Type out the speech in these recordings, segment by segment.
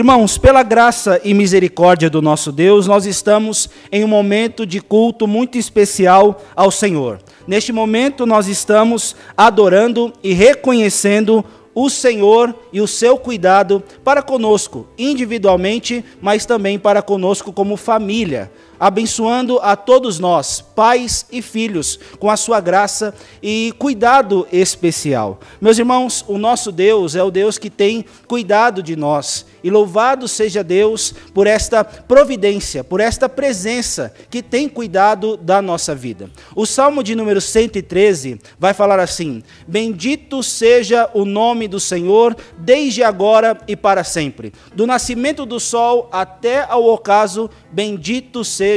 Irmãos, pela graça e misericórdia do nosso Deus, nós estamos em um momento de culto muito especial ao Senhor. Neste momento, nós estamos adorando e reconhecendo o Senhor e o seu cuidado para conosco, individualmente, mas também para conosco como família abençoando a todos nós, pais e filhos, com a sua graça e cuidado especial. Meus irmãos, o nosso Deus é o Deus que tem cuidado de nós. E louvado seja Deus por esta providência, por esta presença que tem cuidado da nossa vida. O Salmo de número 113 vai falar assim: Bendito seja o nome do Senhor, desde agora e para sempre. Do nascimento do sol até ao ocaso, bendito seja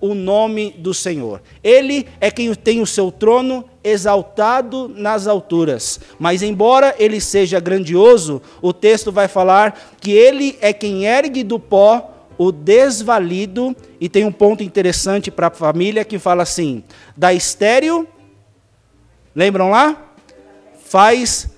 o nome do Senhor. Ele é quem tem o seu trono exaltado nas alturas. Mas, embora ele seja grandioso, o texto vai falar que ele é quem ergue do pó o desvalido, e tem um ponto interessante para a família que fala assim: da estéreo, lembram lá? Faz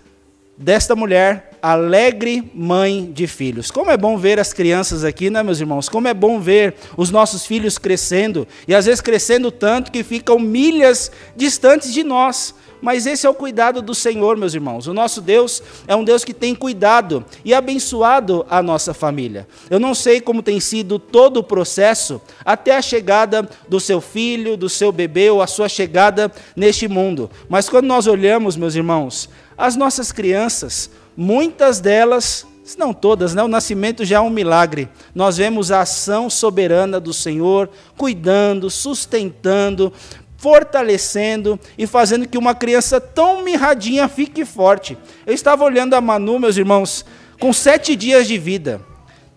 desta mulher alegre mãe de filhos. Como é bom ver as crianças aqui, né, meus irmãos? Como é bom ver os nossos filhos crescendo, e às vezes crescendo tanto que ficam milhas distantes de nós. Mas esse é o cuidado do Senhor, meus irmãos. O nosso Deus é um Deus que tem cuidado e abençoado a nossa família. Eu não sei como tem sido todo o processo até a chegada do seu filho, do seu bebê ou a sua chegada neste mundo. Mas quando nós olhamos, meus irmãos, as nossas crianças, Muitas delas, se não todas, né? o nascimento já é um milagre. Nós vemos a ação soberana do Senhor, cuidando, sustentando, fortalecendo e fazendo que uma criança tão mirradinha fique forte. Eu estava olhando a Manu, meus irmãos, com sete dias de vida.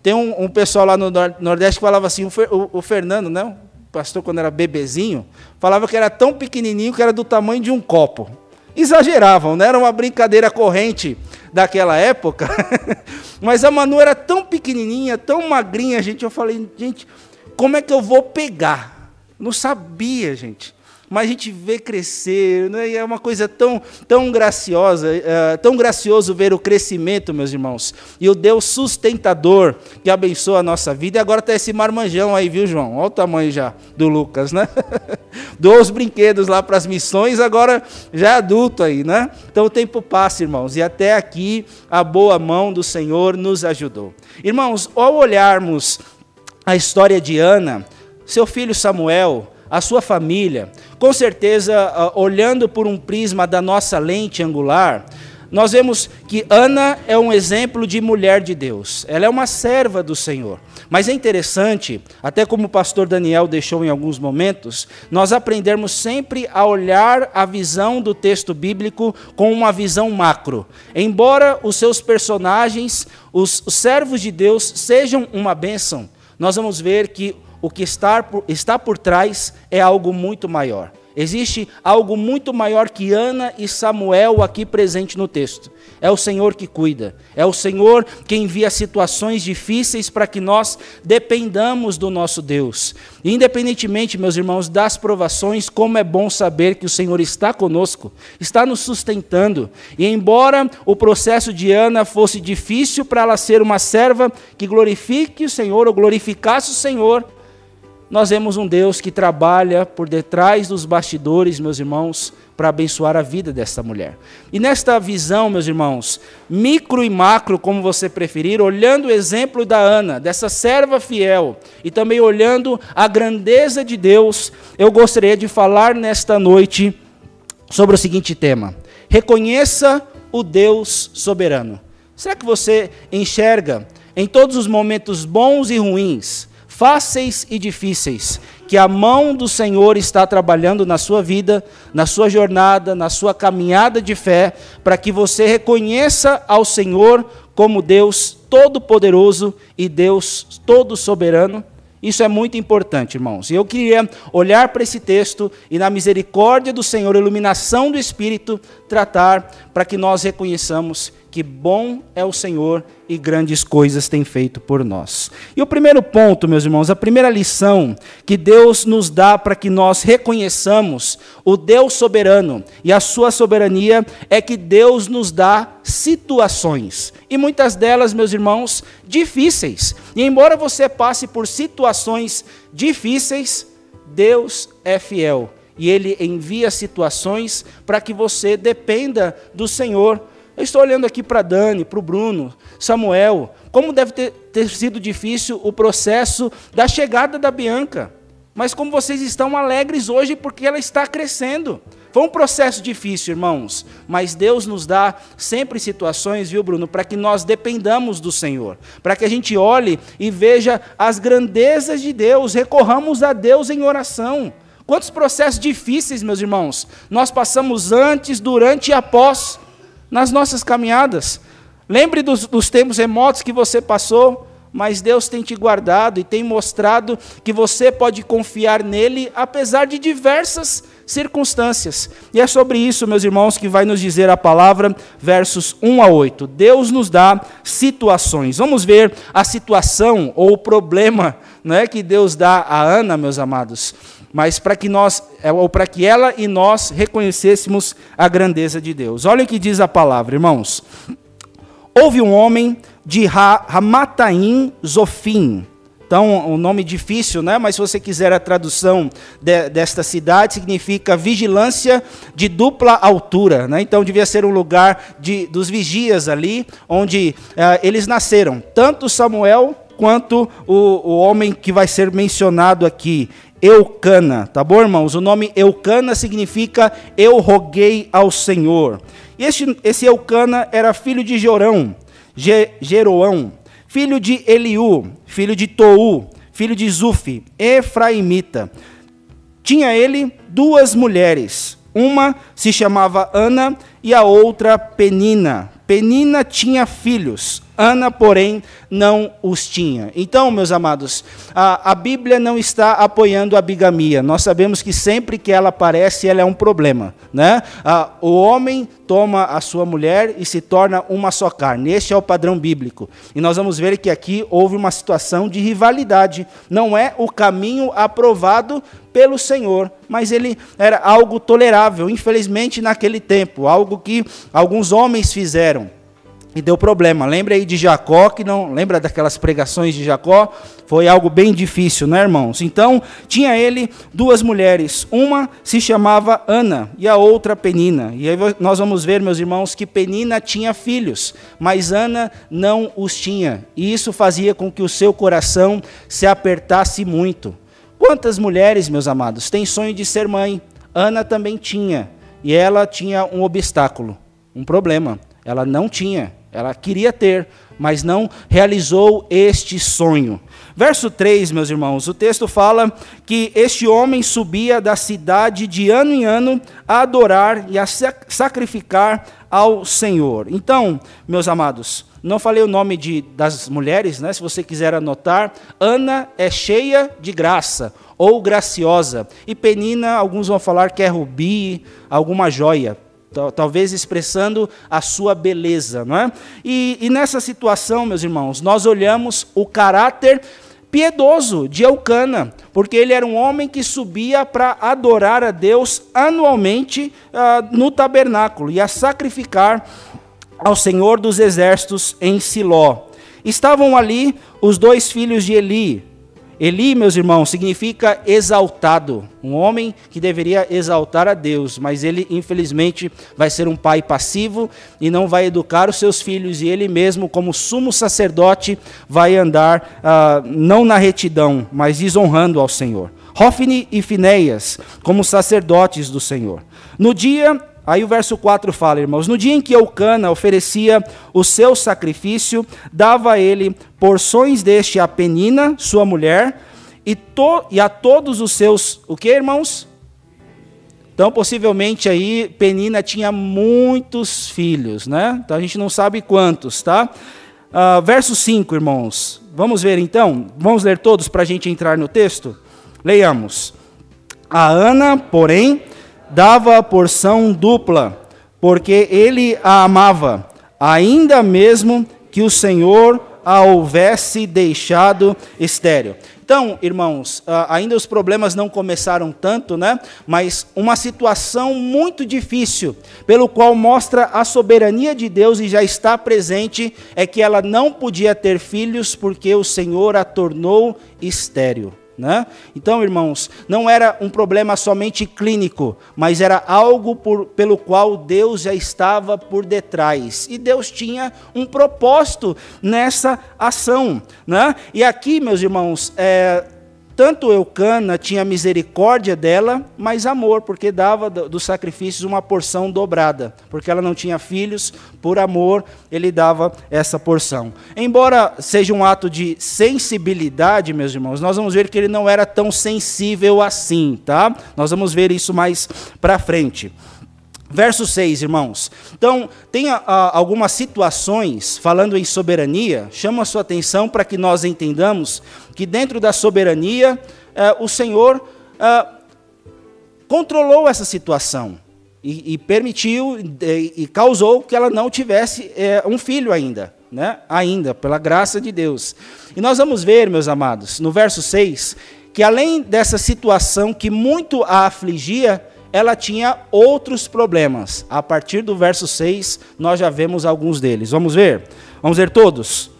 Tem um, um pessoal lá no Nordeste que falava assim, o, o, o Fernando, né? o pastor quando era bebezinho, falava que era tão pequenininho que era do tamanho de um copo. Exageravam, né? era uma brincadeira corrente daquela época. Mas a Manu era tão pequenininha, tão magrinha, gente. Eu falei, gente, como é que eu vou pegar? Não sabia, gente mas a gente vê crescer, né? e é uma coisa tão, tão graciosa, é, tão gracioso ver o crescimento, meus irmãos. E o Deus sustentador que abençoa a nossa vida. E agora está esse marmanjão aí, viu, João? Olha o tamanho já do Lucas, né? Dou os brinquedos lá para as missões, agora já é adulto aí, né? Então o tempo passa, irmãos, e até aqui a boa mão do Senhor nos ajudou. Irmãos, ao olharmos a história de Ana, seu filho Samuel, a sua família. Com certeza, ah, olhando por um prisma da nossa lente angular, nós vemos que Ana é um exemplo de mulher de Deus. Ela é uma serva do Senhor. Mas é interessante, até como o pastor Daniel deixou em alguns momentos, nós aprendermos sempre a olhar a visão do texto bíblico com uma visão macro. Embora os seus personagens, os servos de Deus, sejam uma bênção, nós vamos ver que o que está por, está por trás é algo muito maior. Existe algo muito maior que Ana e Samuel aqui presente no texto. É o Senhor que cuida. É o Senhor que envia situações difíceis para que nós dependamos do nosso Deus. Independentemente, meus irmãos, das provações, como é bom saber que o Senhor está conosco, está nos sustentando. E embora o processo de Ana fosse difícil para ela ser uma serva que glorifique o Senhor ou glorificasse o Senhor, nós vemos um Deus que trabalha por detrás dos bastidores, meus irmãos, para abençoar a vida desta mulher. E nesta visão, meus irmãos, micro e macro, como você preferir, olhando o exemplo da Ana, dessa serva fiel, e também olhando a grandeza de Deus, eu gostaria de falar nesta noite sobre o seguinte tema: reconheça o Deus soberano. Será que você enxerga em todos os momentos bons e ruins? Fáceis e difíceis, que a mão do Senhor está trabalhando na sua vida, na sua jornada, na sua caminhada de fé, para que você reconheça ao Senhor como Deus todo-poderoso e Deus todo-soberano. Isso é muito importante, irmãos. E eu queria olhar para esse texto e, na misericórdia do Senhor, iluminação do Espírito, tratar para que nós reconheçamos que bom é o Senhor e grandes coisas tem feito por nós. E o primeiro ponto, meus irmãos, a primeira lição que Deus nos dá para que nós reconheçamos o Deus soberano e a sua soberania é que Deus nos dá situações. E muitas delas, meus irmãos, difíceis. E embora você passe por situações difíceis, Deus é fiel. E Ele envia situações para que você dependa do Senhor. Eu estou olhando aqui para Dani, para o Bruno, Samuel. Como deve ter, ter sido difícil o processo da chegada da Bianca. Mas como vocês estão alegres hoje porque ela está crescendo. Foi um processo difícil, irmãos, mas Deus nos dá sempre situações, viu, Bruno, para que nós dependamos do Senhor, para que a gente olhe e veja as grandezas de Deus, recorramos a Deus em oração. Quantos processos difíceis, meus irmãos, nós passamos antes, durante e após nas nossas caminhadas. Lembre dos, dos tempos remotos que você passou, mas Deus tem te guardado e tem mostrado que você pode confiar nele, apesar de diversas circunstâncias. E é sobre isso, meus irmãos, que vai nos dizer a palavra, versos 1 a 8. Deus nos dá situações. Vamos ver a situação ou o problema não é, que Deus dá a Ana, meus amados, mas para que nós, é, ou para que ela e nós reconhecêssemos a grandeza de Deus. Olha o que diz a palavra, irmãos. Houve um homem de Ramataim Zofim, então, um nome difícil, né? mas se você quiser a tradução de, desta cidade, significa vigilância de dupla altura. Né? Então, devia ser um lugar de, dos vigias ali, onde uh, eles nasceram. Tanto Samuel quanto o, o homem que vai ser mencionado aqui, Eucana. Tá bom, irmãos? O nome Eucana significa eu roguei ao Senhor. E esse, Eucana era filho de Jorão, Jeroão filho de Eliú, filho de Tou, filho de Zufi, Efraimita. Tinha ele duas mulheres, uma se chamava Ana e a outra Penina. Penina tinha filhos, Ana, porém, não os tinha. Então, meus amados, a, a, Bíblia não está apoiando a bigamia. Nós sabemos que sempre que ela aparece, ela é um problema. Né? o homem toma a sua mulher e se torna uma só carne. Este é o padrão bíblico. E nós vamos ver que aqui houve uma situação de rivalidade. Não é o caminho aprovado pelo Senhor, mas ele era algo tolerável, infelizmente, naquele tempo, algo que alguns homens fizeram. E deu problema. Lembra aí de Jacó, que não. Lembra daquelas pregações de Jacó? Foi algo bem difícil, né, irmãos? Então, tinha ele duas mulheres. Uma se chamava Ana e a outra Penina. E aí nós vamos ver, meus irmãos, que Penina tinha filhos, mas Ana não os tinha. E isso fazia com que o seu coração se apertasse muito. Quantas mulheres, meus amados, têm sonho de ser mãe? Ana também tinha. E ela tinha um obstáculo, um problema. Ela não tinha. Ela queria ter, mas não realizou este sonho. Verso 3, meus irmãos, o texto fala que este homem subia da cidade de ano em ano a adorar e a sacrificar ao Senhor. Então, meus amados, não falei o nome de, das mulheres, né? se você quiser anotar, Ana é cheia de graça ou graciosa, e Penina, alguns vão falar que é rubi, alguma joia talvez expressando a sua beleza, não é? E, e, nessa situação, meus irmãos, nós olhamos o caráter piedoso de Eucana, porque ele era um homem que subia para adorar a Deus anualmente uh, no tabernáculo e a sacrificar ao Senhor dos Exércitos em Siló. Estavam ali os dois filhos de Eli, Eli, meus irmãos, significa exaltado, um homem que deveria exaltar a Deus, mas ele, infelizmente, vai ser um pai passivo e não vai educar os seus filhos, e ele mesmo, como sumo sacerdote, vai andar uh, não na retidão, mas desonrando ao Senhor. Hofni e Finéias, como sacerdotes do Senhor. No dia Aí o verso 4 fala, irmãos: No dia em que Eucana oferecia o seu sacrifício, dava ele porções deste a Penina, sua mulher, e, to, e a todos os seus. O que, irmãos? Então, possivelmente aí Penina tinha muitos filhos, né? Então a gente não sabe quantos, tá? Uh, verso 5, irmãos. Vamos ver então? Vamos ler todos para a gente entrar no texto? Leiamos. A Ana, porém, dava a porção dupla, porque ele a amava, ainda mesmo que o Senhor a houvesse deixado estéril. Então, irmãos, ainda os problemas não começaram tanto, né? Mas uma situação muito difícil, pelo qual mostra a soberania de Deus e já está presente, é que ela não podia ter filhos porque o Senhor a tornou estéril. Né? Então, irmãos, não era um problema somente clínico, mas era algo por, pelo qual Deus já estava por detrás. E Deus tinha um propósito nessa ação. Né? E aqui, meus irmãos, é, tanto Eucana tinha misericórdia dela, mas amor, porque dava dos sacrifícios uma porção dobrada, porque ela não tinha filhos, por amor ele dava essa porção. Embora seja um ato de sensibilidade, meus irmãos, nós vamos ver que ele não era tão sensível assim, tá? Nós vamos ver isso mais para frente. Verso 6, irmãos. Então, tem a, a, algumas situações, falando em soberania, chama a sua atenção para que nós entendamos que dentro da soberania, eh, o Senhor eh, controlou essa situação e, e permitiu e, e, causou que ela não tivesse eh, um filho ainda, né? ainda, pela graça de Deus. E nós vamos ver, meus amados, no verso 6, que além dessa situação que muito a afligia, ela tinha outros problemas. A partir do verso 6, nós já vemos alguns deles. Vamos ver? Vamos ver todos?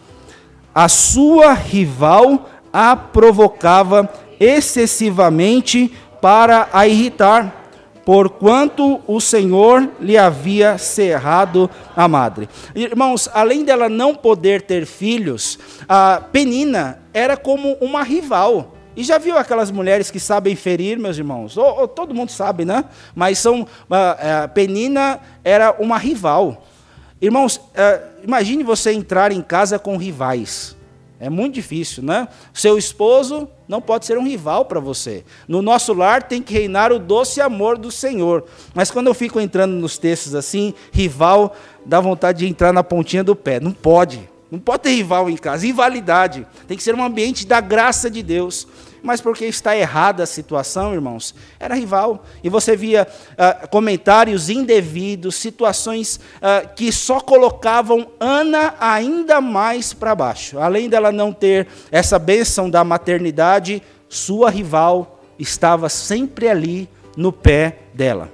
A sua rival a provocava excessivamente para a irritar, porquanto o Senhor lhe havia cerrado a madre. Irmãos, além dela não poder ter filhos, a Penina era como uma rival. E já viu aquelas mulheres que sabem ferir, meus irmãos? Ou, ou todo mundo sabe, né? Mas são. A, a Penina era uma rival. Irmãos, imagine você entrar em casa com rivais. É muito difícil, né? Seu esposo não pode ser um rival para você. No nosso lar tem que reinar o doce amor do Senhor. Mas quando eu fico entrando nos textos assim, rival, dá vontade de entrar na pontinha do pé. Não pode. Não pode ter rival em casa, rivalidade. Tem que ser um ambiente da graça de Deus. Mas porque está errada a situação, irmãos, era rival. E você via uh, comentários indevidos, situações uh, que só colocavam Ana ainda mais para baixo. Além dela não ter essa bênção da maternidade, sua rival estava sempre ali no pé dela.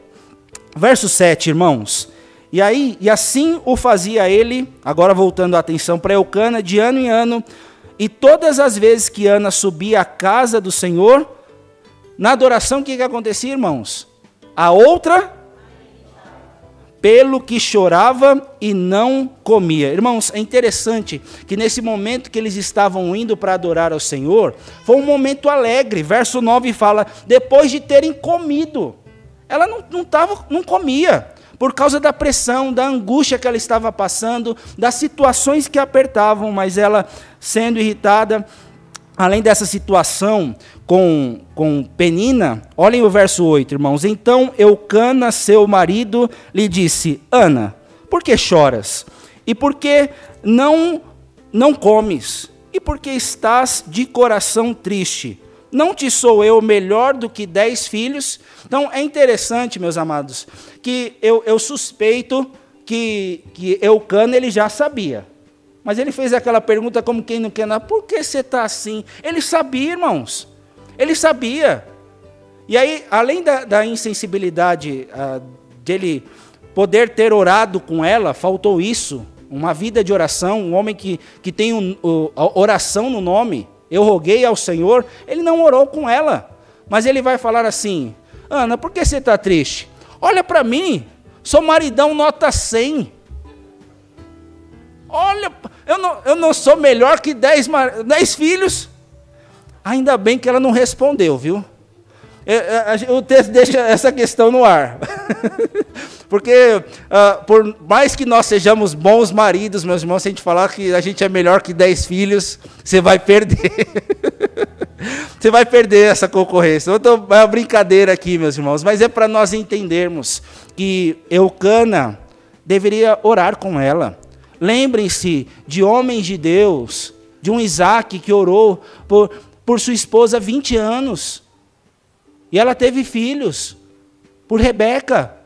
Verso 7, irmãos. E aí, e assim o fazia ele, agora voltando a atenção para Eucana, de ano em ano, e todas as vezes que Ana subia à casa do Senhor, na adoração, o que, que acontecia, irmãos? A outra, pelo que chorava e não comia. Irmãos, é interessante que nesse momento que eles estavam indo para adorar ao Senhor, foi um momento alegre. Verso 9 fala: depois de terem comido, ela não, não, tava, não comia por causa da pressão, da angústia que ela estava passando, das situações que apertavam, mas ela sendo irritada, além dessa situação com, com Penina, olhem o verso 8, irmãos. Então Eucana, seu marido, lhe disse: Ana, por que choras? E por que não, não comes? E por que estás de coração triste? Não te sou eu melhor do que dez filhos? Então é interessante, meus amados, que eu, eu suspeito que, que Eucana ele já sabia. Mas ele fez aquela pergunta como quem não quer nada. Por que você está assim? Ele sabia, irmãos. Ele sabia. E aí, além da, da insensibilidade uh, dele poder ter orado com ela, faltou isso. Uma vida de oração, um homem que, que tem um, oração no nome eu roguei ao Senhor, ele não orou com ela. Mas ele vai falar assim: Ana, por que você está triste? Olha para mim, sou maridão nota 100. Olha, eu não, eu não sou melhor que 10 filhos. Ainda bem que ela não respondeu, viu? O texto deixa essa questão no ar. Porque, uh, por mais que nós sejamos bons maridos, meus irmãos, se a gente falar que a gente é melhor que dez filhos, você vai perder. você vai perder essa concorrência. é uma brincadeira aqui, meus irmãos, mas é para nós entendermos que Eucana deveria orar com ela. Lembrem-se de homens de Deus, de um Isaac que orou por, por sua esposa 20 anos. E ela teve filhos por Rebeca.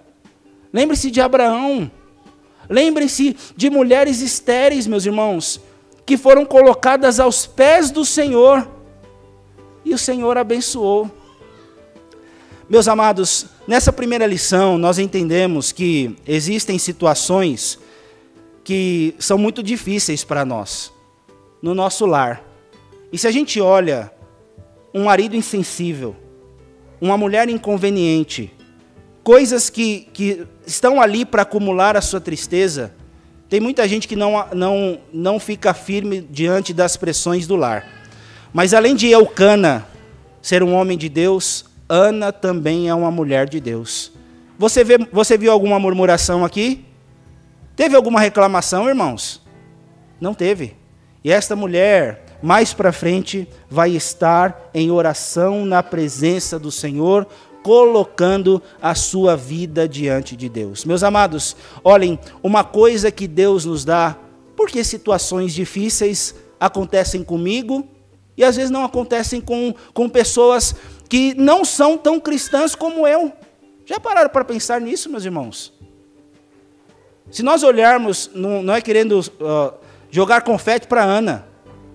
Lembre-se de Abraão. Lembre-se de mulheres estéreis, meus irmãos, que foram colocadas aos pés do Senhor. E o Senhor abençoou. Meus amados, nessa primeira lição nós entendemos que existem situações que são muito difíceis para nós, no nosso lar. E se a gente olha um marido insensível, uma mulher inconveniente, coisas que, que estão ali para acumular a sua tristeza, tem muita gente que não, não, não fica firme diante das pressões do lar. Mas além de Eucana ser um homem de Deus, Ana também é uma mulher de Deus. Você, vê, você viu alguma murmuração aqui? Teve alguma reclamação, irmãos? Não teve. E esta mulher, mais para frente, vai estar em oração na presença do Senhor, colocando a sua vida diante de Deus. Meus amados, olhem, uma coisa que Deus nos dá, porque situações difíceis acontecem comigo e às vezes não acontecem com, com pessoas que não são tão cristãs como eu. Já pararam para pensar nisso, meus irmãos? Se nós olharmos, não, é querendo uh, jogar confete para Ana,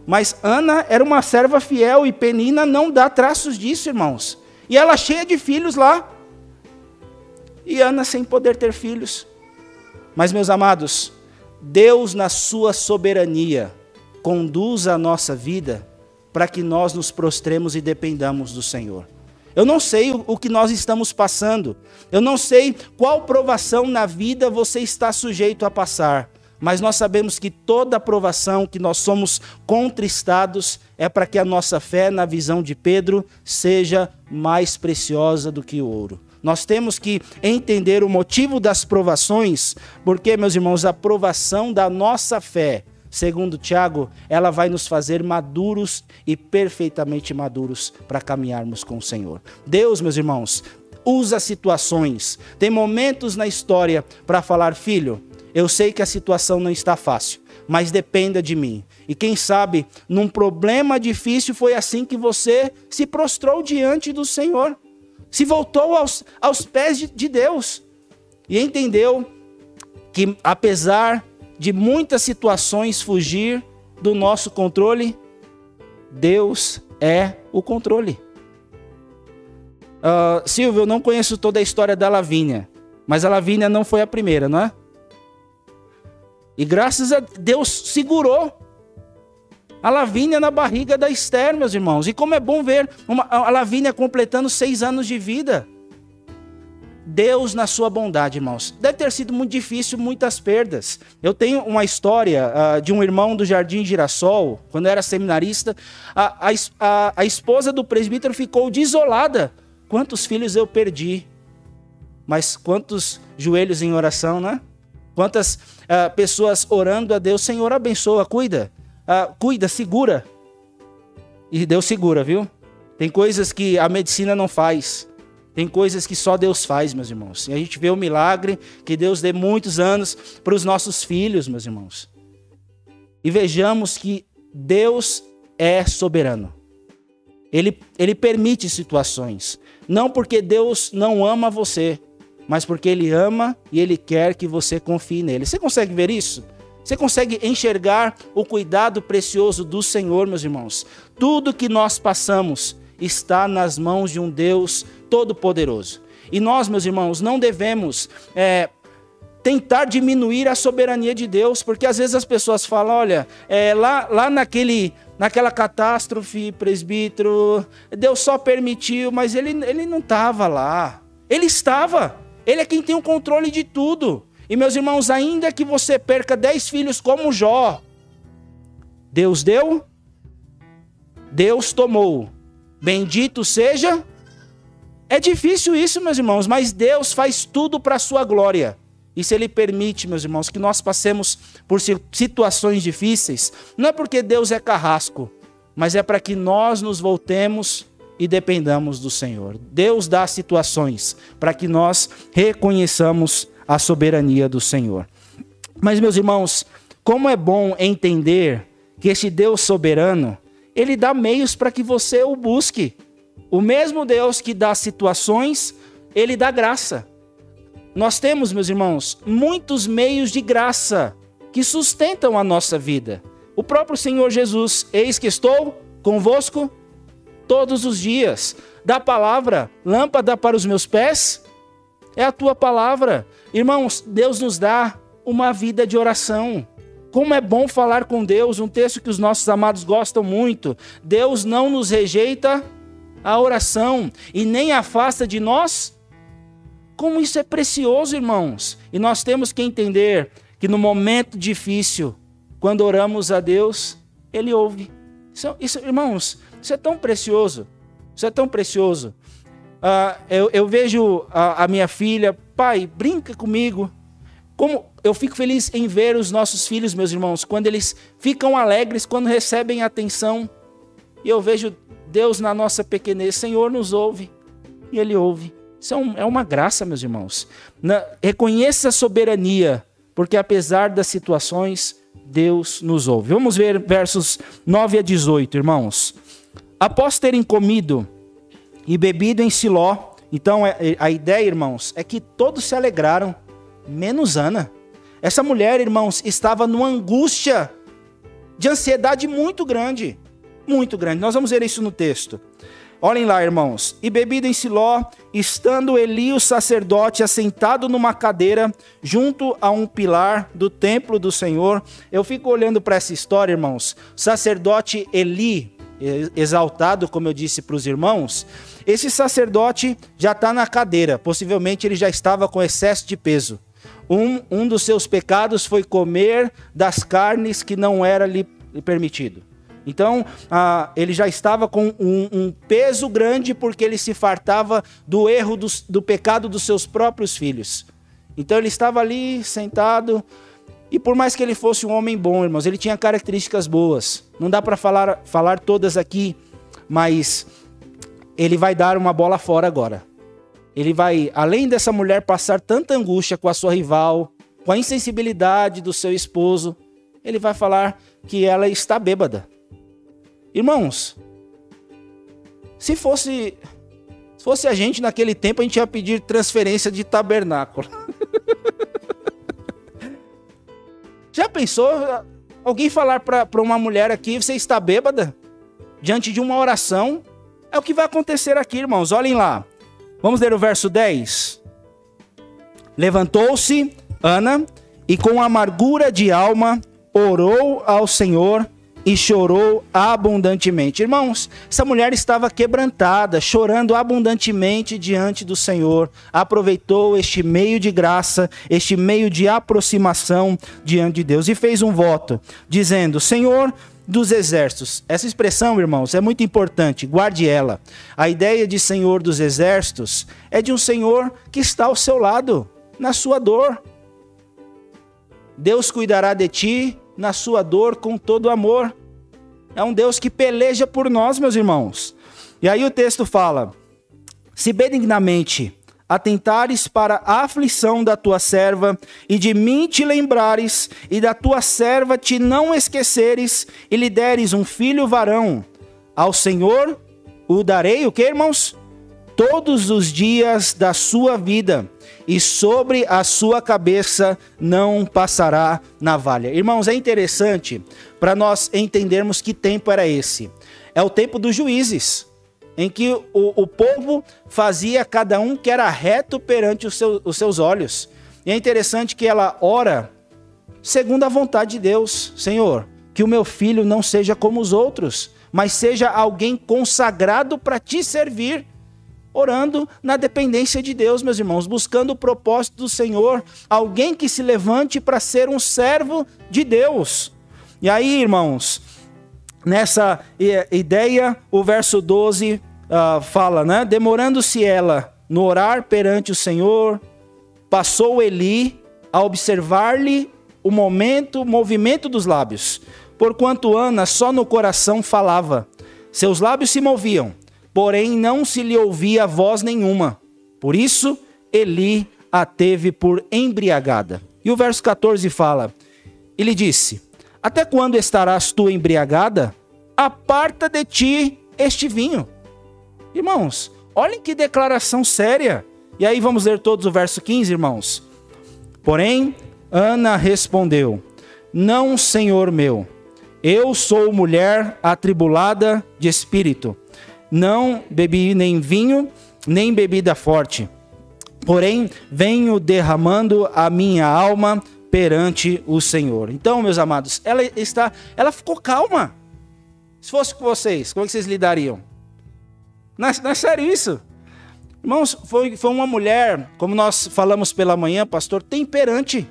mas Ana era uma serva fiel e Penina não dá traços disso, irmãos. E ela cheia de filhos lá. E Ana sem poder ter filhos. Mas, meus amados, Deus, na sua soberania, conduz a nossa vida para que nós nos prostremos e dependamos do Senhor. Eu não sei o, que nós estamos passando. Eu não sei qual provação na vida você está sujeito a passar. Mas nós sabemos que toda provação que nós somos contristados é para que a nossa fé, na visão de Pedro, seja mais preciosa do que o ouro. Nós temos que entender o motivo das provações, porque, meus irmãos, a provação da nossa fé Segundo Tiago, ela vai nos fazer maduros e perfeitamente maduros para caminharmos com o Senhor. Deus, meus irmãos, usa situações, tem momentos na história para falar, filho, eu sei que a situação não está fácil, mas dependa de mim. E quem sabe, num problema difícil, foi assim que você se prostrou diante do Senhor, se voltou aos, aos pés de, de Deus e entendeu que, apesar de muitas situações fugir do nosso controle, Deus é o controle. Uh, Silvio, eu não conheço toda a história da Lavínia, mas a Lavínia não foi a primeira, não é? E graças a Deus segurou a Lavínia na barriga da Esther, meus irmãos. E como é bom ver uma, a Lavínia completando seis anos de vida. Deus na sua bondade, irmãos. Deve ter sido muito difícil, muitas perdas. Eu tenho uma história uh, de um irmão do Jardim Girassol, quando era seminarista. A, a, a esposa do presbítero ficou desolada. Quantos filhos eu perdi? Mas quantos joelhos em oração, né? Quantas uh, pessoas orando a Deus, Senhor, abençoa, cuida, uh, cuida, segura. E Deus segura, viu? Tem coisas que a medicina não faz. Tem coisas que só Deus faz, meus irmãos. E a gente vê o milagre que Deus dê muitos anos para os nossos filhos, meus irmãos. E vejamos que Deus é soberano. Ele, ele permite situações. Não porque Deus não ama você, mas porque Ele ama e Ele quer que você confie nele. Você consegue ver isso? Você consegue enxergar o cuidado precioso do Senhor, meus irmãos? Tudo que nós passamos está nas mãos de um Deus todo-poderoso. E nós, meus irmãos, não devemos é, tentar diminuir a soberania de Deus, porque às vezes as pessoas falam: olha, é, lá, lá naquele, naquela catástrofe, presbítero, Deus só permitiu, mas ele, ele não estava lá. Ele estava. Ele é quem tem o controle de tudo. E meus irmãos, ainda que você perca dez filhos como Jó, Deus deu, Deus tomou. Bendito seja. É difícil isso, meus irmãos, mas Deus faz tudo para a sua glória. E se Ele permite, meus irmãos, que nós passemos por situações difíceis, não é porque Deus é carrasco, mas é para que nós nos voltemos e dependamos do Senhor. Deus dá situações para que nós reconheçamos a soberania do Senhor. Mas, meus irmãos, como é bom entender que esse Deus soberano, ele dá meios para que você o busque. O mesmo Deus que dá situações, ele dá graça. Nós temos, meus irmãos, muitos meios de graça que sustentam a nossa vida. O próprio Senhor Jesus, eis que estou convosco todos os dias. Da palavra, lâmpada para os meus pés, é a tua palavra. Irmãos, Deus nos dá uma vida de oração. Como é bom falar com Deus, um texto que os nossos amados gostam muito. Deus não nos rejeita a oração e nem afasta de nós. Como isso é precioso, irmãos. E nós temos que entender que no momento difícil, quando oramos a Deus, Ele ouve. Isso, isso irmãos, isso é tão precioso. Isso é tão precioso. Uh, eu, eu, vejo a, a minha filha, pai, brinca comigo. Como eu fico feliz em ver os nossos filhos, meus irmãos, quando eles ficam alegres, quando recebem atenção. E eu vejo Deus na nossa pequenez, Senhor nos ouve. E Ele ouve. Isso é, um, é uma graça, meus irmãos. Na, reconheça a soberania, porque apesar das situações, Deus nos ouve. Vamos ver versos 9 a 18, irmãos. Após terem comido e bebido em Siló, então é, a ideia, irmãos, é que todos se alegraram menos Ana. Essa mulher, irmãos, estava numa angústia de ansiedade muito grande. Muito grande. Nós vamos ver isso no texto. Olhem lá, irmãos. E bebido em Siló, estando Eli, o sacerdote, assentado numa cadeira, junto a um pilar do templo do Senhor. Eu fico olhando para essa história, irmãos. O sacerdote Eli, exaltado, como eu disse para os irmãos, esse sacerdote já está na cadeira. Possivelmente ele já estava com excesso de peso. Um, um dos seus pecados foi comer das carnes que não era lhe permitido. Então, ah, ele já estava com um, um, peso grande porque ele se fartava do erro do, do pecado dos seus próprios filhos. Então, ele estava ali sentado. E por mais que ele fosse um homem bom, irmãos, ele tinha características boas. Não dá para falar, falar todas aqui, mas ele vai dar uma bola fora agora. Ele vai, além dessa mulher passar tanta angústia com a sua rival, com a insensibilidade do seu esposo, ele vai falar que ela está bêbada. Irmãos, se fosse se fosse a gente naquele tempo, a gente ia pedir transferência de tabernáculo. Já pensou alguém falar para uma mulher aqui, você está bêbada? Diante de uma oração? É o que vai acontecer aqui, irmãos. Olhem lá. Vamos ler o verso 10. Levantou-se Ana e com amargura de alma orou ao Senhor e chorou abundantemente. Irmãos, essa mulher estava quebrantada, chorando abundantemente diante do Senhor. Aproveitou este meio de graça, este meio de aproximação diante de Deus e fez um voto, dizendo: Senhor, dos exércitos. Essa expressão, irmãos, é muito importante, guarde ela. A ideia de Senhor dos exércitos é de um Senhor que está ao seu lado, na sua dor. Deus cuidará de ti na sua dor com todo amor. É um Deus que peleja por nós, meus irmãos. E aí o texto fala: se benignamente atentares para a aflição da tua serva, e de mim te lembrares, e da tua serva te não esqueceres, e lhe deres um filho varão, ao Senhor o darei, o que, irmãos? Todos os dias da sua vida, e sobre a sua cabeça não passará navalha. Irmãos, é interessante para nós entendermos que tempo era esse. É o tempo dos juízes em que o, o povo fazia cada um que era reto perante os, seu, os seus olhos. E é interessante que ela ora segundo a vontade de Deus. Senhor, que o meu filho não seja como os outros, mas seja alguém consagrado para te servir. Orando na dependência de Deus, meus irmãos, buscando o propósito do Senhor, alguém que se levante para ser um servo de Deus. E aí, irmãos, nessa ideia, o verso 12 uh, fala, né? Demorando-se ela no orar perante o Senhor, passou Eli a observar-lhe o momento, o movimento dos lábios, porquanto Ana só no coração falava. Seus lábios se moviam, porém não se lhe ouvia voz nenhuma. Por isso, Eli a teve por embriagada. E o verso 14 fala: E lhe disse: Até quando estarás tu embriagada? Aparta de ti este vinho. Irmãos, olhem que declaração séria. E aí vamos ler todos o verso 15, irmãos. Porém, Ana respondeu: Não, senhor meu, eu sou mulher atribulada de espírito. Não bebi nem vinho, nem bebida forte. Porém, venho derramando a minha alma perante o Senhor. Então, meus amados, ela está, ela ficou calma. Se fosse com vocês, como é que vocês lidariam? Não é, não é sério isso? Irmãos, foi, foi uma mulher, como nós falamos pela manhã, pastor, temperante.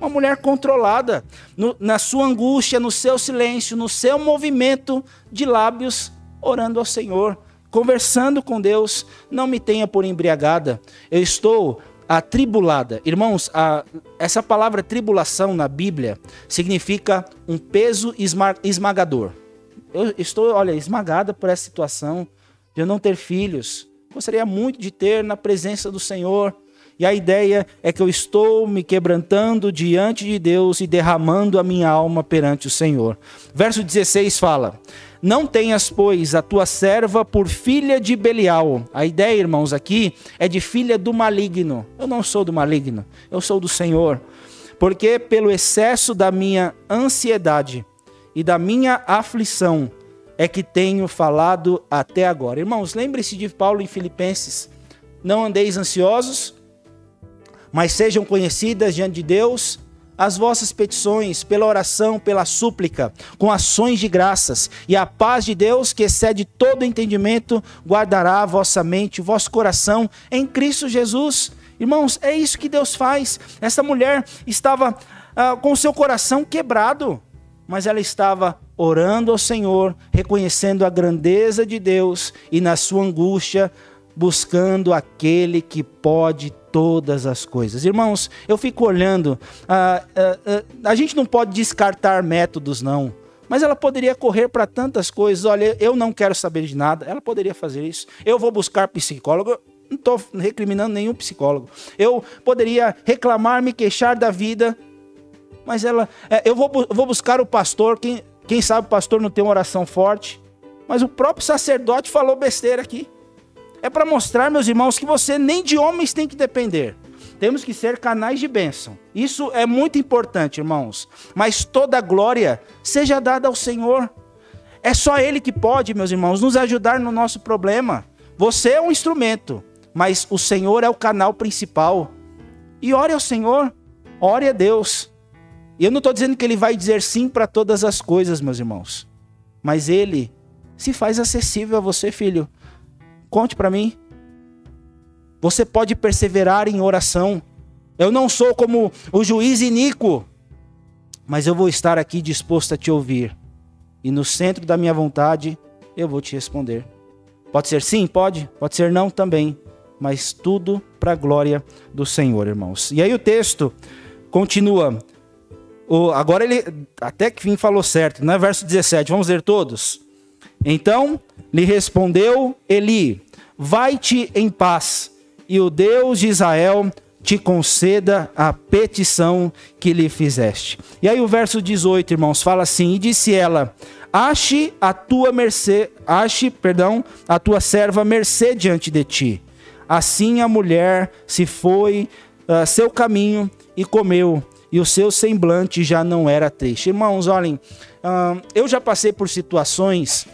Uma mulher controlada. No, na sua angústia, no seu silêncio, no seu movimento de lábios, orando ao Senhor, conversando com Deus. Não me tenha por embriagada. Eu estou atribulada. Irmãos, a, essa palavra tribulação na Bíblia significa um peso esmagador. Eu estou, olha, esmagada por essa situação de eu não ter filhos. Gostaria muito de ter na presença do Senhor. E a ideia é que eu estou me quebrantando diante de Deus e derramando a minha alma perante o Senhor. Verso 16 fala: Não tenhas, pois, a tua serva por filha de Belial. A ideia, irmãos, aqui é de filha do maligno. Eu não sou do maligno, eu sou do Senhor. Porque pelo excesso da minha ansiedade e da minha aflição é que tenho falado até agora. Irmãos, lembre-se de Paulo em Filipenses: Não andeis ansiosos, mas sejam conhecidas diante de Deus as vossas petições pela oração, pela súplica, com ações de graças, e a paz de Deus, que excede todo entendimento, guardará a vossa mente, o vosso coração em Cristo Jesus. Irmãos, é isso que Deus faz. Essa mulher estava ah, com seu coração quebrado mas ela estava orando ao Senhor, reconhecendo a grandeza de Deus e na sua angústia buscando aquele que pode todas as coisas. Irmãos, eu fico olhando, a, a, a, a gente não pode descartar métodos, não. Mas ela poderia correr para tantas coisas. Olha, eu não quero saber de nada. Ela poderia fazer isso. Eu vou buscar psicólogo. Não estou recriminando nenhum psicólogo. Eu poderia reclamar, me queixar da vida mas ela, é, eu vou, vou buscar o pastor, quem, quem sabe o pastor não tem uma oração forte, mas o próprio sacerdote falou besteira aqui. É para mostrar, meus irmãos, que você nem de homens tem que depender. Temos que ser canais de bênção. Isso é muito importante, irmãos. Mas toda glória seja dada ao Senhor. É só Ele que pode, meus irmãos, nos ajudar no nosso problema. Você é um instrumento, mas o Senhor é o canal principal. E ore ao Senhor, ore a Deus. E eu não estou dizendo que ele vai dizer sim para todas as coisas, meus irmãos. Mas ele se faz acessível a você, filho. Conte para mim. Você pode perseverar em oração. Eu não sou como o juiz iníquo, mas eu vou estar aqui disposto a te ouvir. E no centro da minha vontade, eu vou te responder. Pode ser sim, pode. Pode ser não também. Mas tudo para a glória do Senhor, irmãos. E aí o texto continua. O, agora ele até que fim falou certo, né? Verso 17, vamos ler todos. Então lhe respondeu Eli: Vai-te em paz, e o Deus de Israel te conceda a petição que lhe fizeste. E aí o verso 18, irmãos, fala assim: E disse ela: Ache a tua mercê, ache, perdão, a tua serva mercê diante de ti. Assim a mulher se foi uh, seu caminho e comeu e o seu semblante já não era triste. Irmãos, olhem, eu já passei por situações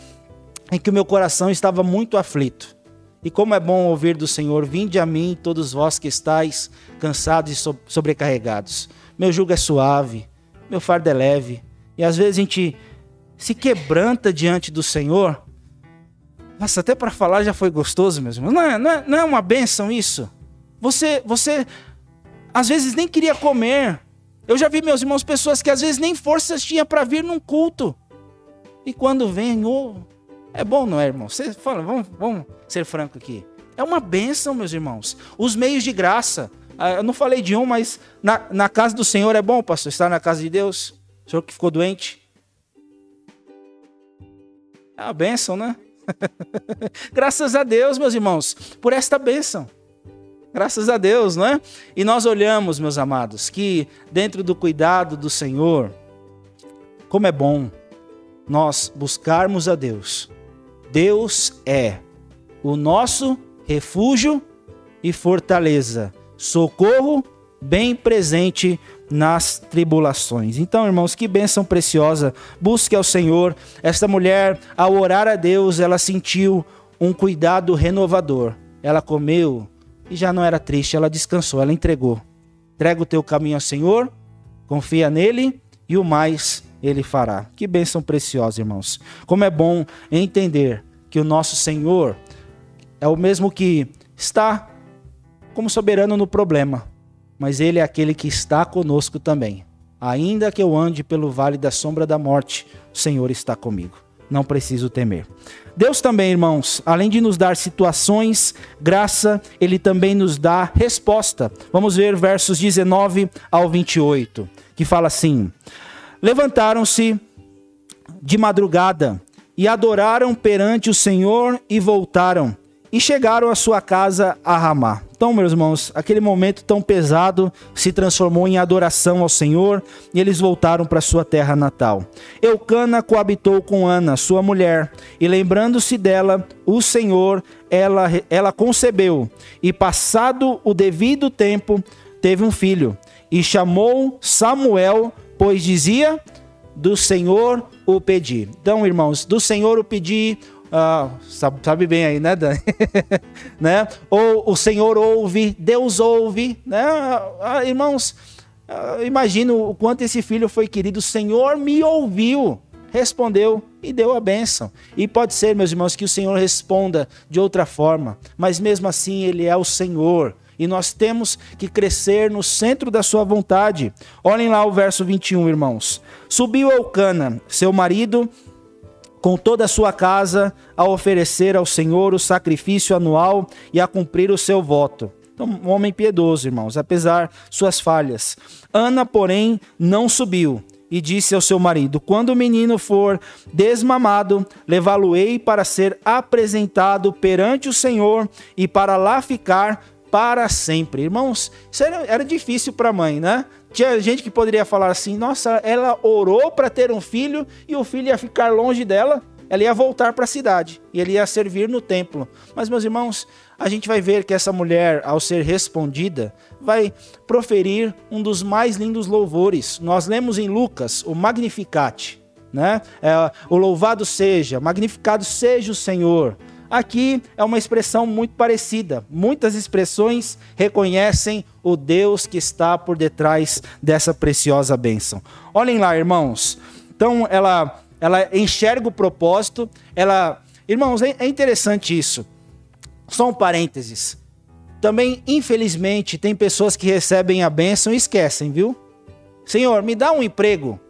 em que o meu coração estava muito aflito. E como é bom ouvir do Senhor: Vinde a mim, todos vós que estáis cansados e sobrecarregados. Meu jugo é suave, meu fardo é leve. E às vezes a gente se quebranta diante do Senhor. Nossa, até para falar já foi gostoso, meus irmãos. Não é, não é, não é uma bênção isso? Você, você às vezes nem queria comer, eu já vi, meus irmãos, pessoas que às vezes nem forças tinha para vir num culto. E quando vem, oh, é bom, não é, irmão? Você fala, vamos, vamos ser franco aqui. É uma bênção, meus irmãos. Os meios de graça. Ah, eu não falei de um, mas na, na casa do Senhor é bom, pastor, estar na casa de Deus. O senhor que ficou doente. É uma bênção, né? Graças a Deus, meus irmãos, por esta bênção. Graças a Deus, não é? E nós olhamos, meus amados, que dentro do cuidado do Senhor, como é bom nós buscarmos a Deus. Deus é o nosso refúgio e fortaleza, socorro bem presente nas tribulações. Então, irmãos, que bênção preciosa. Busque ao Senhor. Esta mulher, ao orar a Deus, ela sentiu um cuidado renovador. Ela comeu e já não era triste, ela descansou, ela entregou. Entrega o teu caminho ao Senhor, confia nele e o mais ele fará. Que bênção preciosa, irmãos. Como é bom entender que o nosso Senhor é o mesmo que está como soberano no problema, mas ele é aquele que está conosco também. Ainda que eu ande pelo vale da sombra da morte, o Senhor está comigo. Não preciso temer. Deus também, irmãos, além de nos dar situações, graça, ele também nos dá resposta. Vamos ver versos 19 ao 28, que fala assim: Levantaram-se de madrugada e adoraram perante o Senhor e voltaram e chegaram à sua casa a Ramá. Então, meus irmãos, aquele momento tão pesado se transformou em adoração ao Senhor e eles voltaram para sua terra natal. Eucana coabitou com Ana, sua mulher, e lembrando-se dela, o Senhor, ela, ela concebeu, e passado o devido tempo, teve um filho, e chamou Samuel, pois dizia: Do Senhor o pedi. Então, irmãos, do Senhor o pedi, ah, sabe, sabe, bem aí, né, Dani? né? Ou o Senhor ouve, Deus ouve, né? Ah, irmãos, ah, imagino o quanto esse filho foi querido. O Senhor me ouviu, respondeu e deu a bênção. E pode ser, meus irmãos, que o Senhor responda de outra forma, mas mesmo assim Ele é o Senhor. E nós temos que crescer no centro da sua vontade. Olhem lá o verso 21, irmãos. Subiu Eucana, seu marido, com toda a sua casa a oferecer ao Senhor o sacrifício anual e a cumprir o seu voto. Então, um homem piedoso, irmãos, apesar suas falhas. Ana, porém, não subiu e disse ao seu marido: Quando o menino for desmamado, levá-lo-ei para ser apresentado perante o Senhor e para lá ficar para sempre. Irmãos, isso era, era difícil para a mãe, né? Tinha gente que poderia falar assim: nossa, ela orou para ter um filho e o filho ia ficar longe dela, ela ia voltar para a cidade e ele ia servir no templo. Mas, meus irmãos, a gente vai ver que essa mulher, ao ser respondida, vai proferir um dos mais lindos louvores. Nós lemos em Lucas o Magnificat, né? É, o louvado seja, magnificado seja o Senhor. Aqui é uma expressão muito parecida. Muitas expressões reconhecem o Deus que está por detrás dessa preciosa bênção. Olhem lá, irmãos. Então ela ela enxerga o propósito, ela Irmãos, é, é interessante isso. Só um parênteses. Também, infelizmente, tem pessoas que recebem a bênção e esquecem, viu? Senhor, me dá um emprego.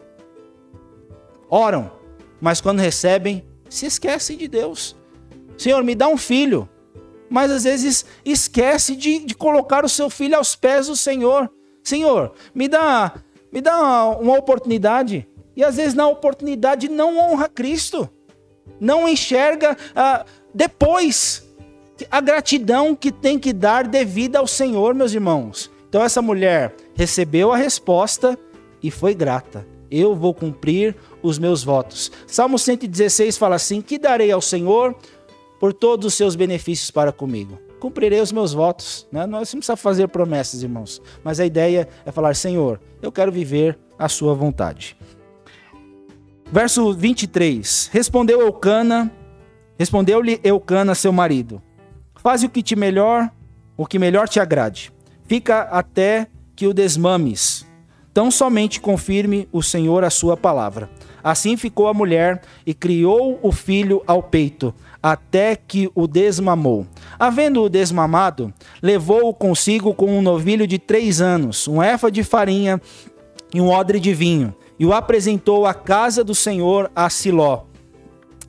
Oram, mas quando recebem, se esquecem de Deus. Senhor, me dá um filho. Mas às vezes esquece de, de colocar o seu filho aos pés do Senhor. Senhor, me dá, me dá uma oportunidade. E às vezes na oportunidade não honra Cristo. Não enxerga ah, depois a gratidão que tem que dar devida ao Senhor, meus irmãos. Então essa mulher recebeu a resposta e foi grata. Eu vou cumprir os meus votos. Salmo 116 fala assim: Que darei ao Senhor por todos os seus benefícios para comigo. Cumprirei os meus votos. Né? Não precisamos fazer promessas, irmãos. Mas a ideia é falar: Senhor, eu quero viver a sua vontade. Verso 23. Respondeu Eucana, respondeu-lhe Eucana, seu marido: Faze o que te melhor, o que melhor te agrade. Fica até que o desmames. Tão somente confirme o Senhor a sua palavra. Assim ficou a mulher e criou o filho ao peito, até que o desmamou. Havendo-o desmamado, levou-o consigo com um novilho de três anos, um efa de farinha e um odre de vinho, e o apresentou à casa do Senhor a Siló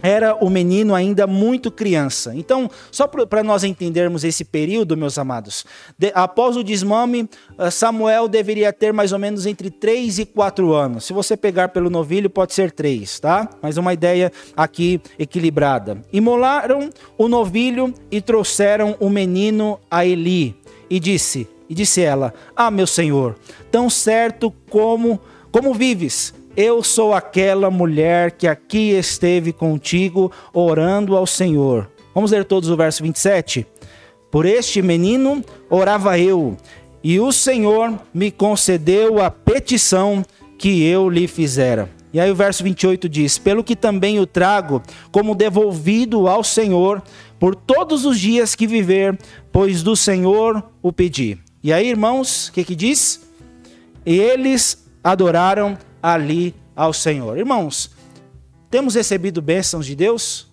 era o menino ainda muito criança. Então, só para nós entendermos esse período, meus amados, de, após o desmame, eh, Samuel deveria ter mais ou menos entre 3 e 4 anos. Se você pegar pelo novilho, pode ser 3, tá? Mas uma ideia aqui equilibrada. Imolaram o novilho e trouxeram o menino a Eli. E disse, e disse ela: Ah, meu senhor, tão certo como como vives, eu sou aquela mulher que aqui esteve contigo orando ao Senhor. Vamos ler todos o verso 27? Por este menino orava eu, e o Senhor me concedeu a petição que eu lhe fizera. E aí o verso 28 diz: Pelo que também o trago como devolvido ao Senhor por todos os dias que viver, pois do Senhor o pedi. E aí, irmãos, o que, que diz? Eles adoraram ali ao Senhor. Irmãos, temos recebido bênçãos de Deus?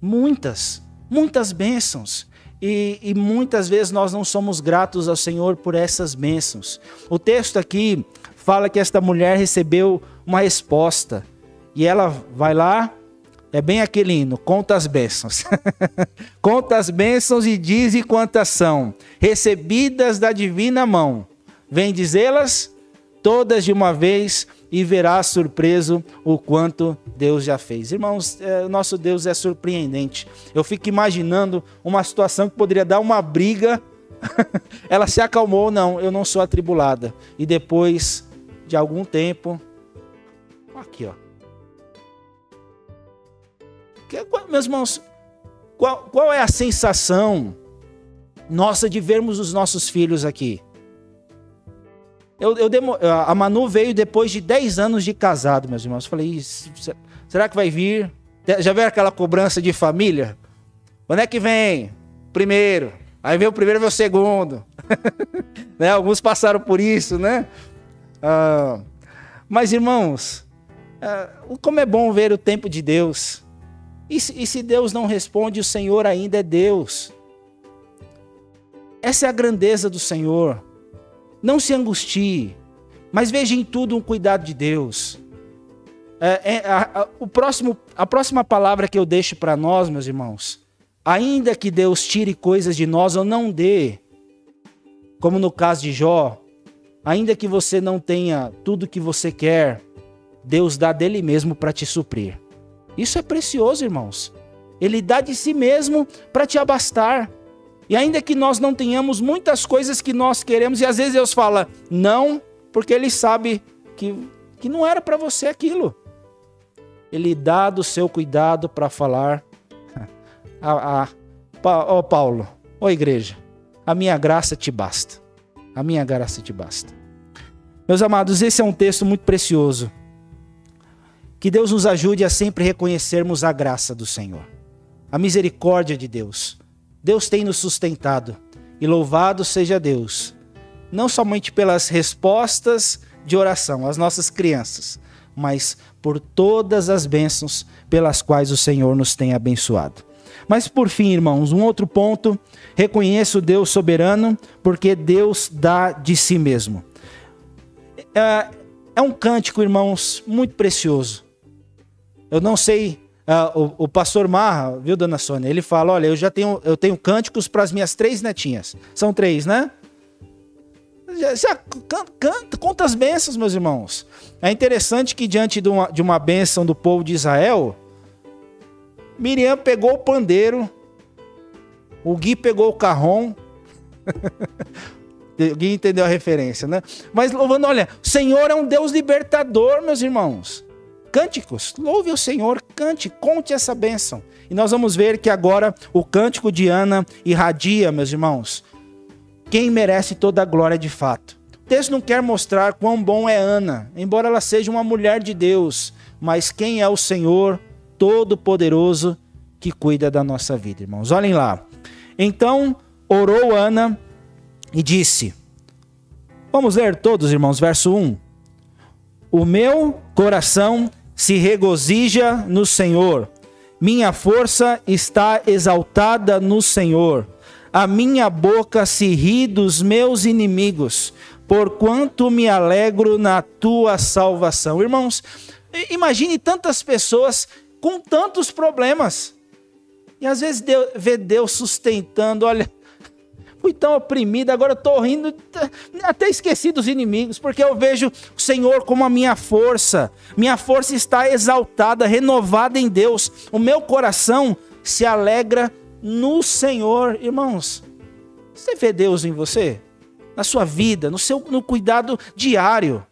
Muitas, muitas bênçãos. E, e, muitas vezes nós não somos gratos ao Senhor por essas bênçãos. O texto aqui fala que esta mulher recebeu uma resposta. E ela vai lá, é bem aquele hino, conta as bênçãos. conta as bênçãos e dize quantas são, recebidas da divina mão. Vem dizê-las todas de uma vez e verá surpreso o quanto Deus já fez. Irmãos, é, nosso Deus é surpreendente. Eu fico imaginando uma situação que poderia dar uma briga. Ela se acalmou, não, eu não sou atribulada. E depois de algum tempo, aqui ó. Meus irmãos, qual, qual é a sensação nossa de vermos os nossos filhos aqui? Eu, eu demo, a Manu veio depois de 10 anos de casado, meus irmãos. Eu falei, será que vai vir? Já veio aquela cobrança de família? Quando é que vem? Primeiro. Aí vem o primeiro, vem o segundo. né? Alguns passaram por isso, né? Ah, mas, irmãos, ah, como é bom ver o tempo de Deus. E se, e se Deus não responde, o Senhor ainda é Deus. Essa é a grandeza do Senhor. Não se angustie, mas veja em tudo um cuidado de Deus. É, é, a, a, o próximo, a próxima palavra que eu deixo para nós, meus irmãos, ainda que Deus tire coisas de nós ou não dê, como no caso de Jó, ainda que você não tenha tudo que você quer, Deus dá dele mesmo para te suprir. Isso é precioso, irmãos. Ele dá de si mesmo para te abastar. E ainda que nós não tenhamos muitas coisas que nós queremos, e às vezes Deus fala não, porque Ele sabe que, que não era para você aquilo. Ele dá do seu cuidado para falar a, a, ó Paulo, ó igreja, a minha graça te basta. A minha graça te basta. Meus amados, esse é um texto muito precioso. Que Deus nos ajude a sempre reconhecermos a graça do Senhor, a misericórdia de Deus Deus tem nos sustentado. E louvado seja Deus, não somente pelas respostas de oração às nossas crianças, mas por todas as bênçãos pelas quais o Senhor nos tem abençoado. Mas por fim, irmãos, um outro ponto, reconheço Deus soberano, porque Deus dá de si mesmo. É, é um cântico, irmãos, muito precioso. Eu não sei ah, o, o, pastor Marra, viu, dona Sônia? Ele fala: olha, eu já tenho, eu tenho cânticos para as minhas três netinhas. São três, né? Já, já canta, canta, conta as bênçãos, meus irmãos. É interessante que diante de uma, de uma bênção do povo de Israel, Miriam pegou o pandeiro, o Gui pegou o carrom. Gui entendeu a referência, né? Mas louvando, olha, o Senhor é um Deus libertador, meus irmãos cânticos. Louve o Senhor, cante, conte essa bênção. E nós vamos ver que agora o cântico de Ana irradia, meus irmãos, quem merece toda a glória de fato. O texto não quer mostrar quão bom é Ana, embora ela seja uma mulher de Deus, mas quem é o Senhor Todo-Poderoso que cuida da nossa vida, irmãos. Olhem lá. Então orou Ana e disse: Vamos ler todos, irmãos, verso 1. O meu coração se regozija no Senhor. Minha força está exaltada no Senhor. A minha boca se ri dos meus inimigos, porquanto me alegro na tua salvação. Irmãos, imagine tantas pessoas com tantos problemas. E às vezes Deus, vê Deus sustentando, olha, fui tão oprimido, agora eu estou rindo, até esqueci dos inimigos, porque eu vejo o Senhor como a minha força. Minha força está exaltada, renovada em Deus. O meu coração se alegra no Senhor. Irmãos, você vê Deus em você? Na sua vida, no seu no cuidado diário.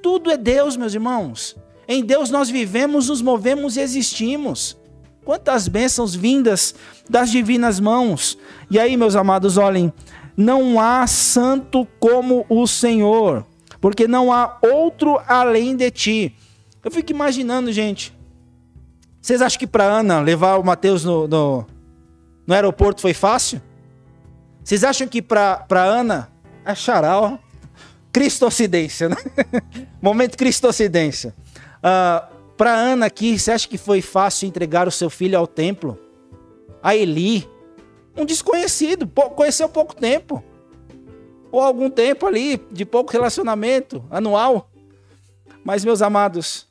Tudo é Deus, meus irmãos. Em Deus nós vivemos, nos movemos e existimos. Quantas bênçãos vindas das divinas mãos. E aí, meus amados, olhem, não há santo como o Senhor, porque não há outro além de ti. Eu fico imaginando, gente. Vocês acham que para Ana levar o Mateus no, no, no, aeroporto foi fácil? Vocês acham que para Ana é charal? Cristocidência, né? Momento Cristocidência. Uh, para Ana aqui, você acha que foi fácil entregar o seu filho ao templo? A Eli, um desconhecido, conheceu pouco tempo. Ou algum tempo ali, de pouco relacionamento, anual. Mas, meus amados,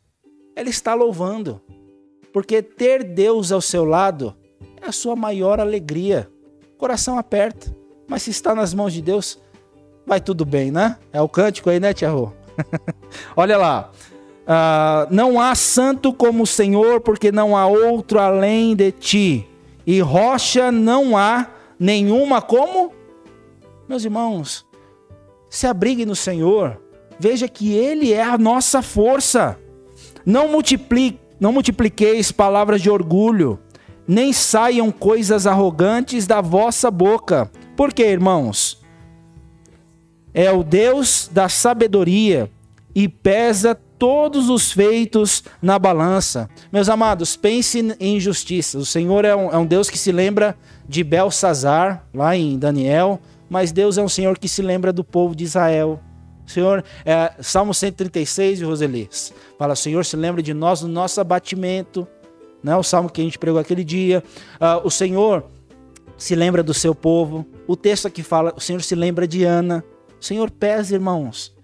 ela está louvando. Porque ter Deus ao seu lado é a sua maior alegria. Coração aperta. Mas se está nas mãos de Deus, vai tudo bem, né? É o cântico aí, né, Tia Rô? Olha lá. Uh, não há santo como o Senhor, porque não há outro além de ti. E rocha não há nenhuma como? Meus irmãos, se abrigue no Senhor. Veja que Ele é a nossa força. Não multiplique, não multipliqueis palavras de orgulho, nem saiam coisas arrogantes da vossa boca. Por quê, irmãos? É o Deus da sabedoria e pesa todos os feitos na balança. Meus amados, pense em justiça. O Senhor é um, é um Deus que se lembra de Belsazar, lá em Daniel, mas Deus é um Senhor que se lembra do povo de Israel. Senhor, é, Salmo 136, Roselis, fala, Senhor, se lembra de nós no nosso abatimento, né? o salmo que a gente pregou aquele dia. Uh, o Senhor se lembra do seu povo. O texto aqui fala, o Senhor se lembra de Ana. O Senhor pesa, irmãos.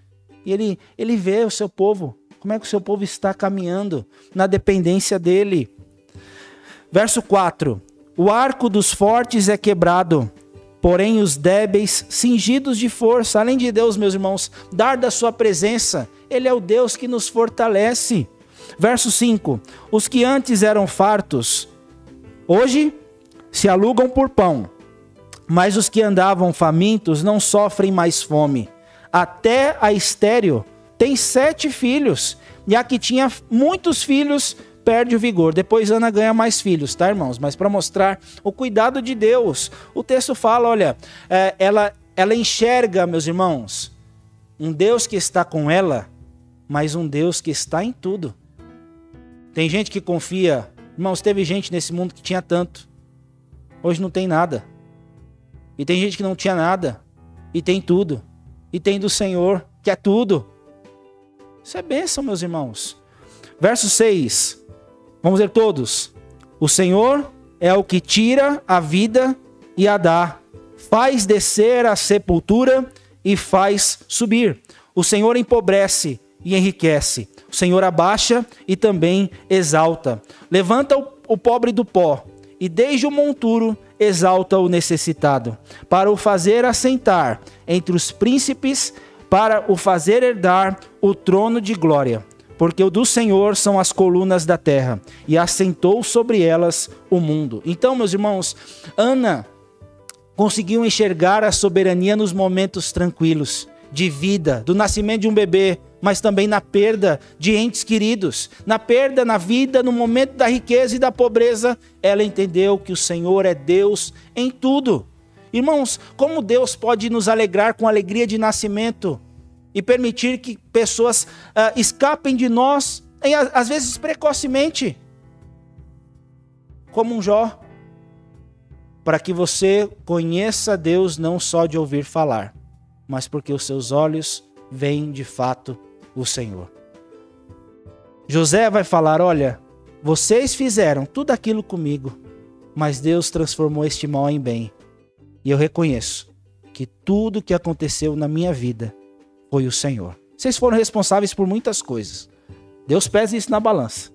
E ele, ele vê o seu povo como é que o seu povo está caminhando na dependência dele? Verso 4: O arco dos fortes é quebrado, porém os débeis cingidos de força. Além de Deus, meus irmãos, dar da sua presença, Ele é o Deus que nos fortalece. Verso 5: Os que antes eram fartos, hoje se alugam por pão, mas os que andavam famintos não sofrem mais fome. Até a estéreo tem sete filhos, e a que tinha muitos filhos perde o vigor. Depois Ana ganha mais filhos, tá, irmãos? Mas para mostrar o cuidado de Deus, o texto fala: olha, é, ela, ela enxerga, meus irmãos, um Deus que está com ela, mas um Deus que está em tudo. Tem gente que confia, irmãos, teve gente nesse mundo que tinha tanto, hoje não tem nada. E tem gente que não tinha nada, e tem tudo. E tem do Senhor, que é tudo. Isso é bênção, meus irmãos. Verso 6. Vamos ler todos. O Senhor é o que tira a vida e a dá, faz descer a sepultura e faz subir. O Senhor empobrece e enriquece. O Senhor abaixa e também exalta. Levanta o pobre do pó e desde o monturo exalta o necessitado, para o fazer assentar entre os príncipes para o fazer herdar o trono de glória. Porque o do Senhor são as colunas da terra, e assentou sobre elas o mundo. Então, meus irmãos, Ana conseguiu enxergar a soberania nos momentos tranquilos de vida, do nascimento de um bebê, mas também na perda de entes queridos, na perda na vida, no momento da riqueza e da pobreza, ela entendeu que o Senhor é Deus em tudo. Irmãos, como Deus pode nos alegrar com alegria de nascimento e permitir que pessoas uh, escapem de nós, às vezes precocemente, como um Jó, para que você conheça Deus não só de ouvir falar, mas porque os seus olhos veem de fato o Senhor. José vai falar: Olha, vocês fizeram tudo aquilo comigo, mas Deus transformou este mal em bem e eu reconheço que tudo que aconteceu na minha vida foi o Senhor. Vocês foram responsáveis por muitas coisas. Deus pesa isso na balança.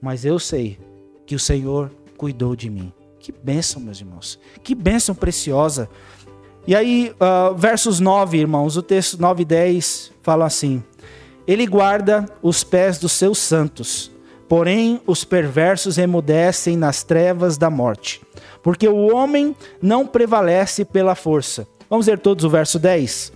Mas eu sei que o Senhor cuidou de mim. Que bênção, meus irmãos. Que bênção preciosa. E aí, uh, versos 9, irmãos, o texto 9 e 10 fala assim: Ele guarda os pés dos seus santos, porém os perversos emudecem nas trevas da morte porque o homem não prevalece pela força. Vamos ler todos o verso 10.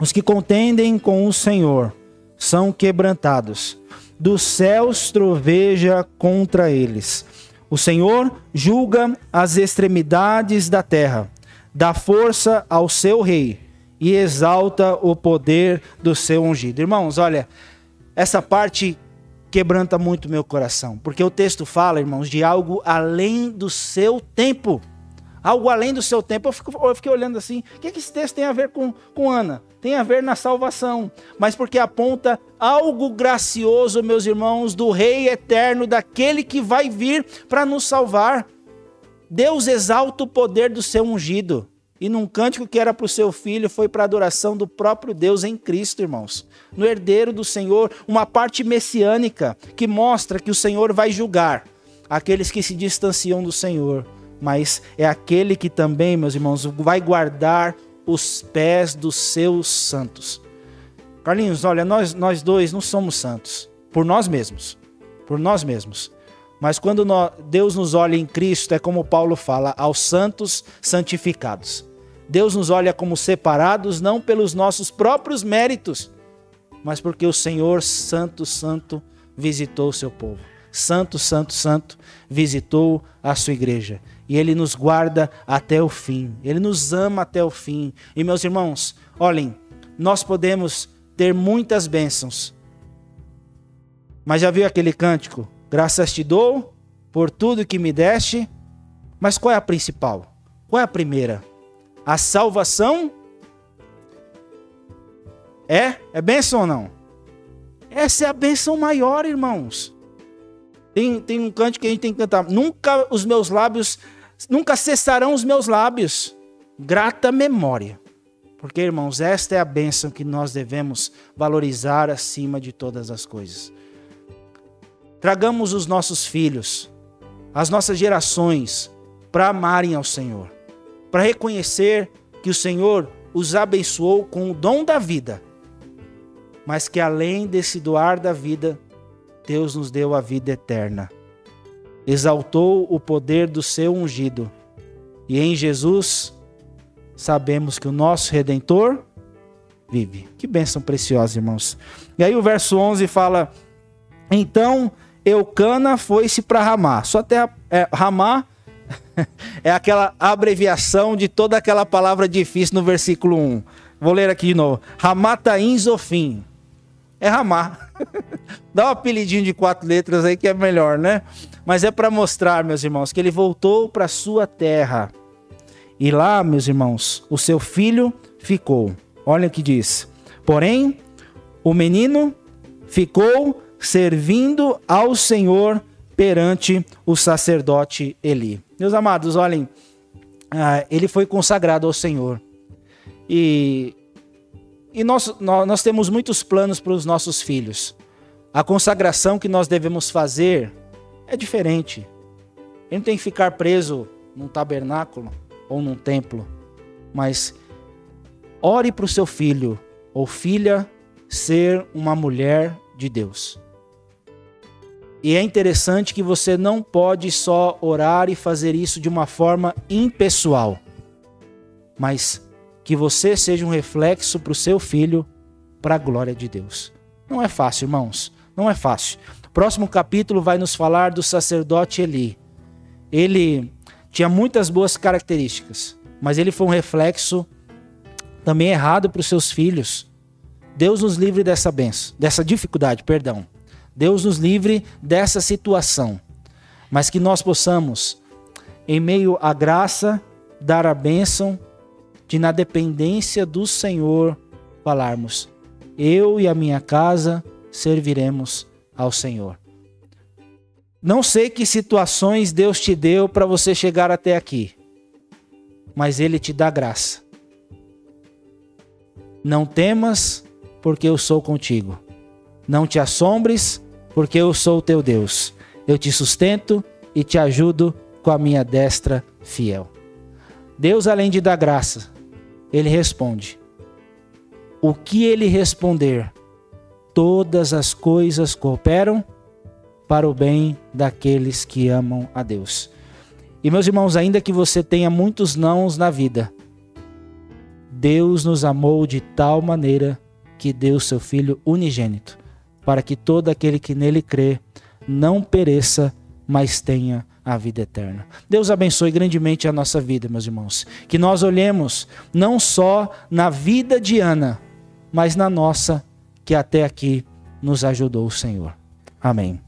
Os que contendem com o Senhor são quebrantados, dos céus troveja contra eles. O Senhor julga as extremidades da terra, dá força ao seu rei e exalta o poder do seu ungido. Irmãos, olha, essa parte quebranta muito meu coração, porque o texto fala, irmãos, de algo além do seu tempo. Algo além do seu tempo. Eu, fico, eu fiquei olhando assim, o que, é que esse texto tem a ver com, com Ana? Tem a ver na salvação, mas porque aponta algo gracioso, meus irmãos, do Rei eterno, daquele que vai vir para nos salvar. Deus exalta o poder do seu ungido. E num cântico que era para o seu filho, foi para a adoração do próprio Deus em Cristo, irmãos. No herdeiro do Senhor, uma parte messiânica que mostra que o Senhor vai julgar aqueles que se distanciam do Senhor. Mas é aquele que também, meus irmãos, vai guardar os pés dos seus santos. Carlinhos, olha, nós, nós dois não somos santos por nós mesmos. Por nós mesmos. Mas quando Deus nos olha em Cristo, é como Paulo fala, aos santos santificados. Deus nos olha como separados não pelos nossos próprios méritos, mas porque o Senhor Santo, Santo visitou o seu povo. Santo, Santo, Santo visitou a sua igreja. E ele nos guarda até o fim. Ele nos ama até o fim. E meus irmãos, olhem, nós podemos ter muitas bênçãos. Mas já viu aquele cântico? Graças te dou por tudo que me deste. Mas qual é a principal? Qual é a primeira? A salvação é? É bênção ou não? Essa é a bênção maior, irmãos. Tem, tem um canto que a gente tem que cantar. Nunca os meus lábios, nunca cessarão os meus lábios. Grata memória. Porque, irmãos, esta é a bênção que nós devemos valorizar acima de todas as coisas. Tragamos os nossos filhos, as nossas gerações, para amarem ao Senhor para reconhecer que o Senhor os abençoou com o dom da vida, mas que além desse doar da vida, Deus nos deu a vida eterna. Exaltou o poder do seu ungido. E em Jesus sabemos que o nosso redentor vive. Que bênção preciosa, irmãos. E aí o verso 11 fala: Então Eucana foi-se para Ramá. Só até é, Ramá é aquela abreviação de toda aquela palavra difícil no versículo 1. Vou ler aqui de novo. Ramataim Zofim. É Ramá. Dá um apelidinho de quatro letras aí que é melhor, né? Mas é para mostrar, meus irmãos, que ele voltou para sua terra. E lá, meus irmãos, o seu filho ficou. Olha o que diz. Porém, o menino ficou servindo ao Senhor perante o sacerdote Eli. Meus amados, olhem, ah, ele foi consagrado ao Senhor. E, e nós, nós, nós temos muitos planos para os nossos filhos. A consagração que nós devemos fazer é diferente. Ele não tem que ficar preso num tabernáculo ou num templo, mas ore para o seu filho ou filha ser uma mulher de Deus. E é interessante que você não pode só orar e fazer isso de uma forma impessoal, mas que você seja um reflexo para o seu filho, para a glória de Deus. Não é fácil, irmãos, não é fácil. Próximo capítulo vai nos falar do sacerdote Eli. Ele tinha muitas boas características, mas ele foi um reflexo também errado para os seus filhos. Deus nos livre dessa benção, dessa dificuldade, perdão. Deus nos livre dessa situação, mas que nós possamos, em meio à graça, dar a bênção de, na dependência do Senhor, falarmos: Eu e a minha casa serviremos ao Senhor. Não sei que situações Deus te deu para você chegar até aqui, mas Ele te dá graça. Não temas, porque eu sou contigo. Não te assombres, porque eu sou o teu Deus. Eu te sustento e te ajudo com a minha destra fiel. Deus, além de dar graça, ele responde. O que ele responder, todas as coisas cooperam para o bem daqueles que amam a Deus. E meus irmãos, ainda que você tenha muitos nãos na vida, Deus nos amou de tal maneira que deu seu Filho unigênito para que todo aquele que nele crê não pereça, mas tenha a vida eterna. Deus abençoe grandemente a nossa vida, meus irmãos. Que nós olhemos não só na vida de Ana, mas na nossa, que até aqui nos ajudou o Senhor. Amém.